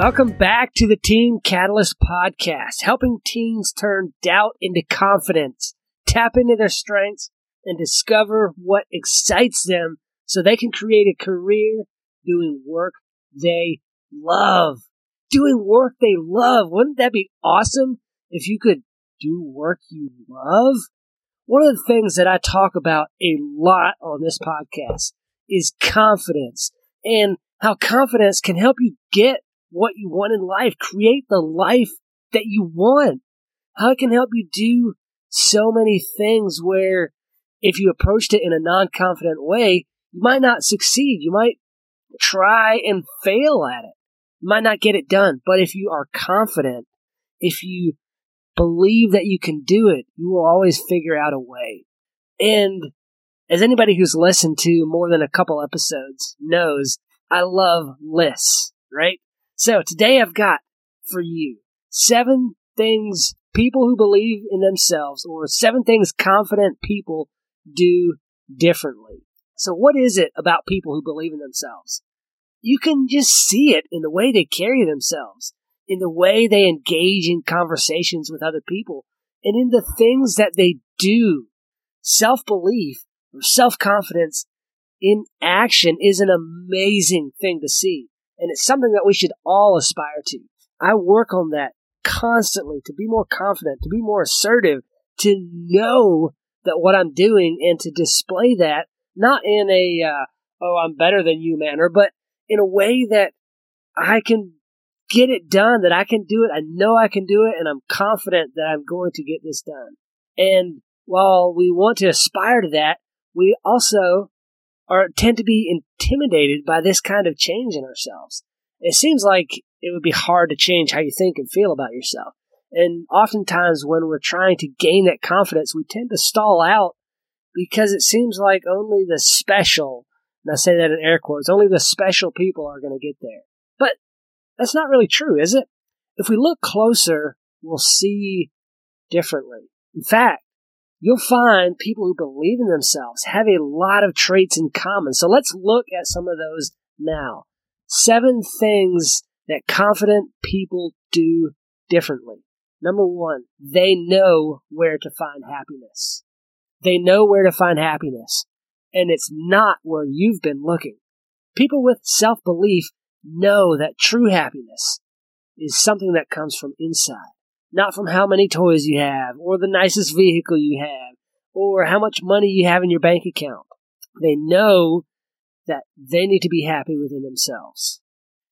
Welcome back to the Teen Catalyst Podcast, helping teens turn doubt into confidence, tap into their strengths, and discover what excites them so they can create a career doing work they love. Doing work they love. Wouldn't that be awesome if you could do work you love? One of the things that I talk about a lot on this podcast is confidence and how confidence can help you get what you want in life, create the life that you want. How it can help you do so many things where if you approached it in a non confident way, you might not succeed. You might try and fail at it. You might not get it done. But if you are confident, if you believe that you can do it, you will always figure out a way. And as anybody who's listened to more than a couple episodes knows, I love lists, right? So today I've got for you seven things people who believe in themselves or seven things confident people do differently. So what is it about people who believe in themselves? You can just see it in the way they carry themselves, in the way they engage in conversations with other people, and in the things that they do. Self belief or self confidence in action is an amazing thing to see. And it's something that we should all aspire to. I work on that constantly to be more confident, to be more assertive, to know that what I'm doing and to display that not in a, uh, oh, I'm better than you manner, but in a way that I can get it done, that I can do it. I know I can do it, and I'm confident that I'm going to get this done. And while we want to aspire to that, we also are tend to be intimidated by this kind of change in ourselves. It seems like it would be hard to change how you think and feel about yourself. And oftentimes, when we're trying to gain that confidence, we tend to stall out because it seems like only the special, and I say that in air quotes, only the special people are going to get there. But that's not really true, is it? If we look closer, we'll see differently. In fact, you'll find people who believe in themselves have a lot of traits in common. So let's look at some of those now. Seven things that confident people do differently. Number one, they know where to find happiness. They know where to find happiness, and it's not where you've been looking. People with self belief know that true happiness is something that comes from inside not from how many toys you have, or the nicest vehicle you have, or how much money you have in your bank account. They know that they need to be happy within themselves.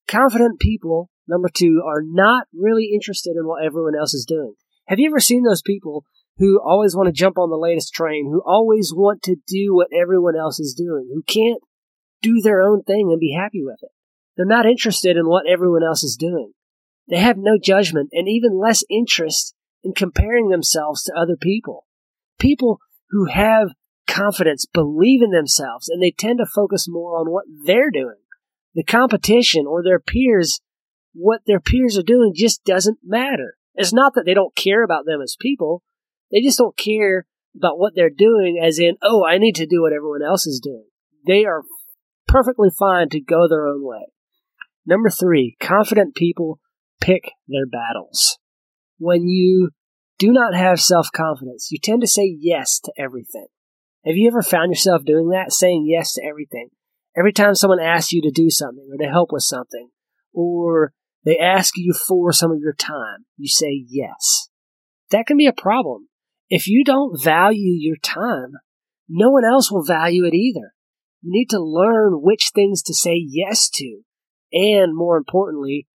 Confident people, number two, are not really interested in what everyone else is doing. Have you ever seen those people who always want to jump on the latest train, who always want to do what everyone else is doing, who can't do their own thing and be happy with it? They're not interested in what everyone else is doing. They have no judgment and even less interest in comparing themselves to other people. People who have confidence believe in themselves and they tend to focus more on what they're doing. The competition or their peers, what their peers are doing just doesn't matter. It's not that they don't care about them as people. They just don't care about what they're doing as in, oh, I need to do what everyone else is doing. They are perfectly fine to go their own way. Number three, confident people pick their battles. When you do not have self confidence, you tend to say yes to everything. Have you ever found yourself doing that? Saying yes to everything. Every time someone asks you to do something or to help with something, or they ask you for some of your time, you say yes. That can be a problem. If you don't value your time, no one else will value it either. You need to learn which things to say yes to, and more importantly,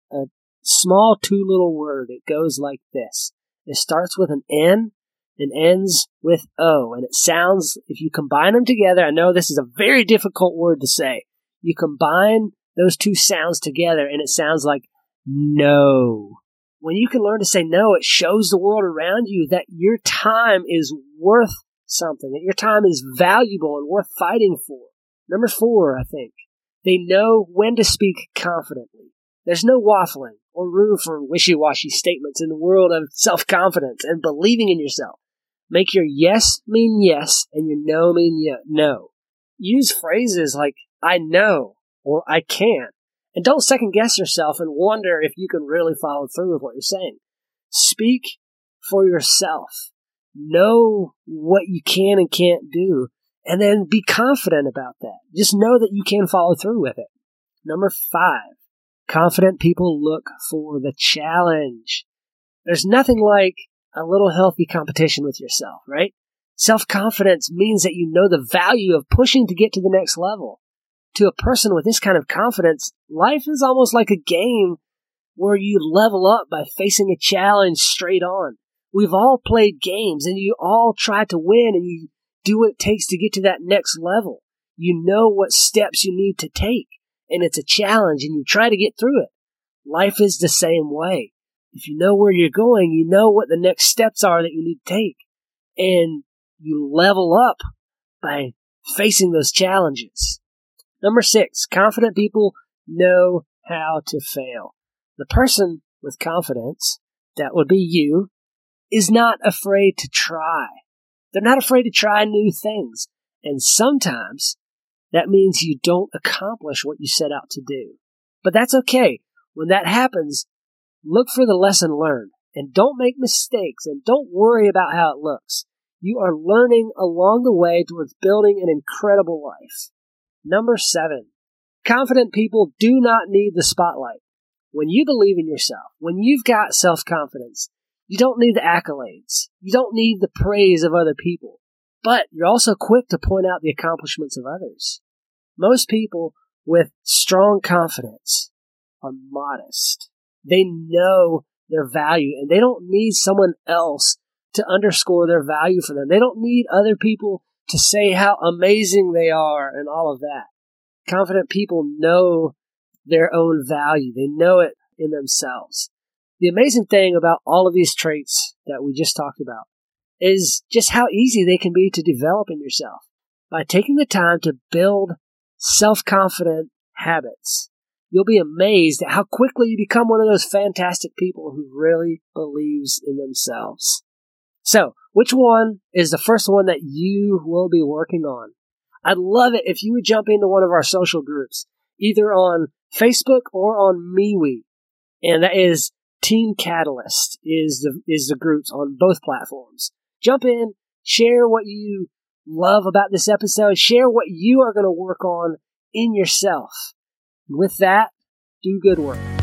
small two little word. It goes like this. It starts with an N and ends with O. And it sounds, if you combine them together, I know this is a very difficult word to say. You combine those two sounds together and it sounds like no. When you can learn to say no, it shows the world around you that your time is worth something, that your time is valuable and worth fighting for. Number four, I think, they know when to speak confidently. There's no waffling or room for wishy washy statements in the world of self confidence and believing in yourself. Make your yes mean yes and your no mean no. Use phrases like I know or I can And don't second guess yourself and wonder if you can really follow through with what you're saying. Speak for yourself. Know what you can and can't do, and then be confident about that. Just know that you can follow through with it. Number five, confident people look for the challenge. There's nothing like a little healthy competition with yourself, right? Self confidence means that you know the value of pushing to get to the next level. To a person with this kind of confidence, life is almost like a game where you level up by facing a challenge straight on. We've all played games and you all try to win and you do what it takes to get to that next level. You know what steps you need to take and it's a challenge and you try to get through it. Life is the same way. If you know where you're going, you know what the next steps are that you need to take and you level up by facing those challenges. Number six, confident people know how to fail. The person with confidence, that would be you, is not afraid to try. They're not afraid to try new things. And sometimes that means you don't accomplish what you set out to do. But that's okay. When that happens, look for the lesson learned and don't make mistakes and don't worry about how it looks. You are learning along the way towards building an incredible life. Number seven, confident people do not need the spotlight. When you believe in yourself, when you've got self confidence, you don't need the accolades. You don't need the praise of other people. But you're also quick to point out the accomplishments of others. Most people with strong confidence are modest. They know their value and they don't need someone else to underscore their value for them. They don't need other people to say how amazing they are and all of that. Confident people know their own value. They know it in themselves. The amazing thing about all of these traits that we just talked about is just how easy they can be to develop in yourself by taking the time to build self confident habits. You'll be amazed at how quickly you become one of those fantastic people who really believes in themselves. So, which one is the first one that you will be working on? I'd love it if you would jump into one of our social groups, either on Facebook or on MeWe. And that is Teen Catalyst is the is the groups on both platforms. Jump in, share what you love about this episode, share what you are going to work on in yourself. With that, do good work.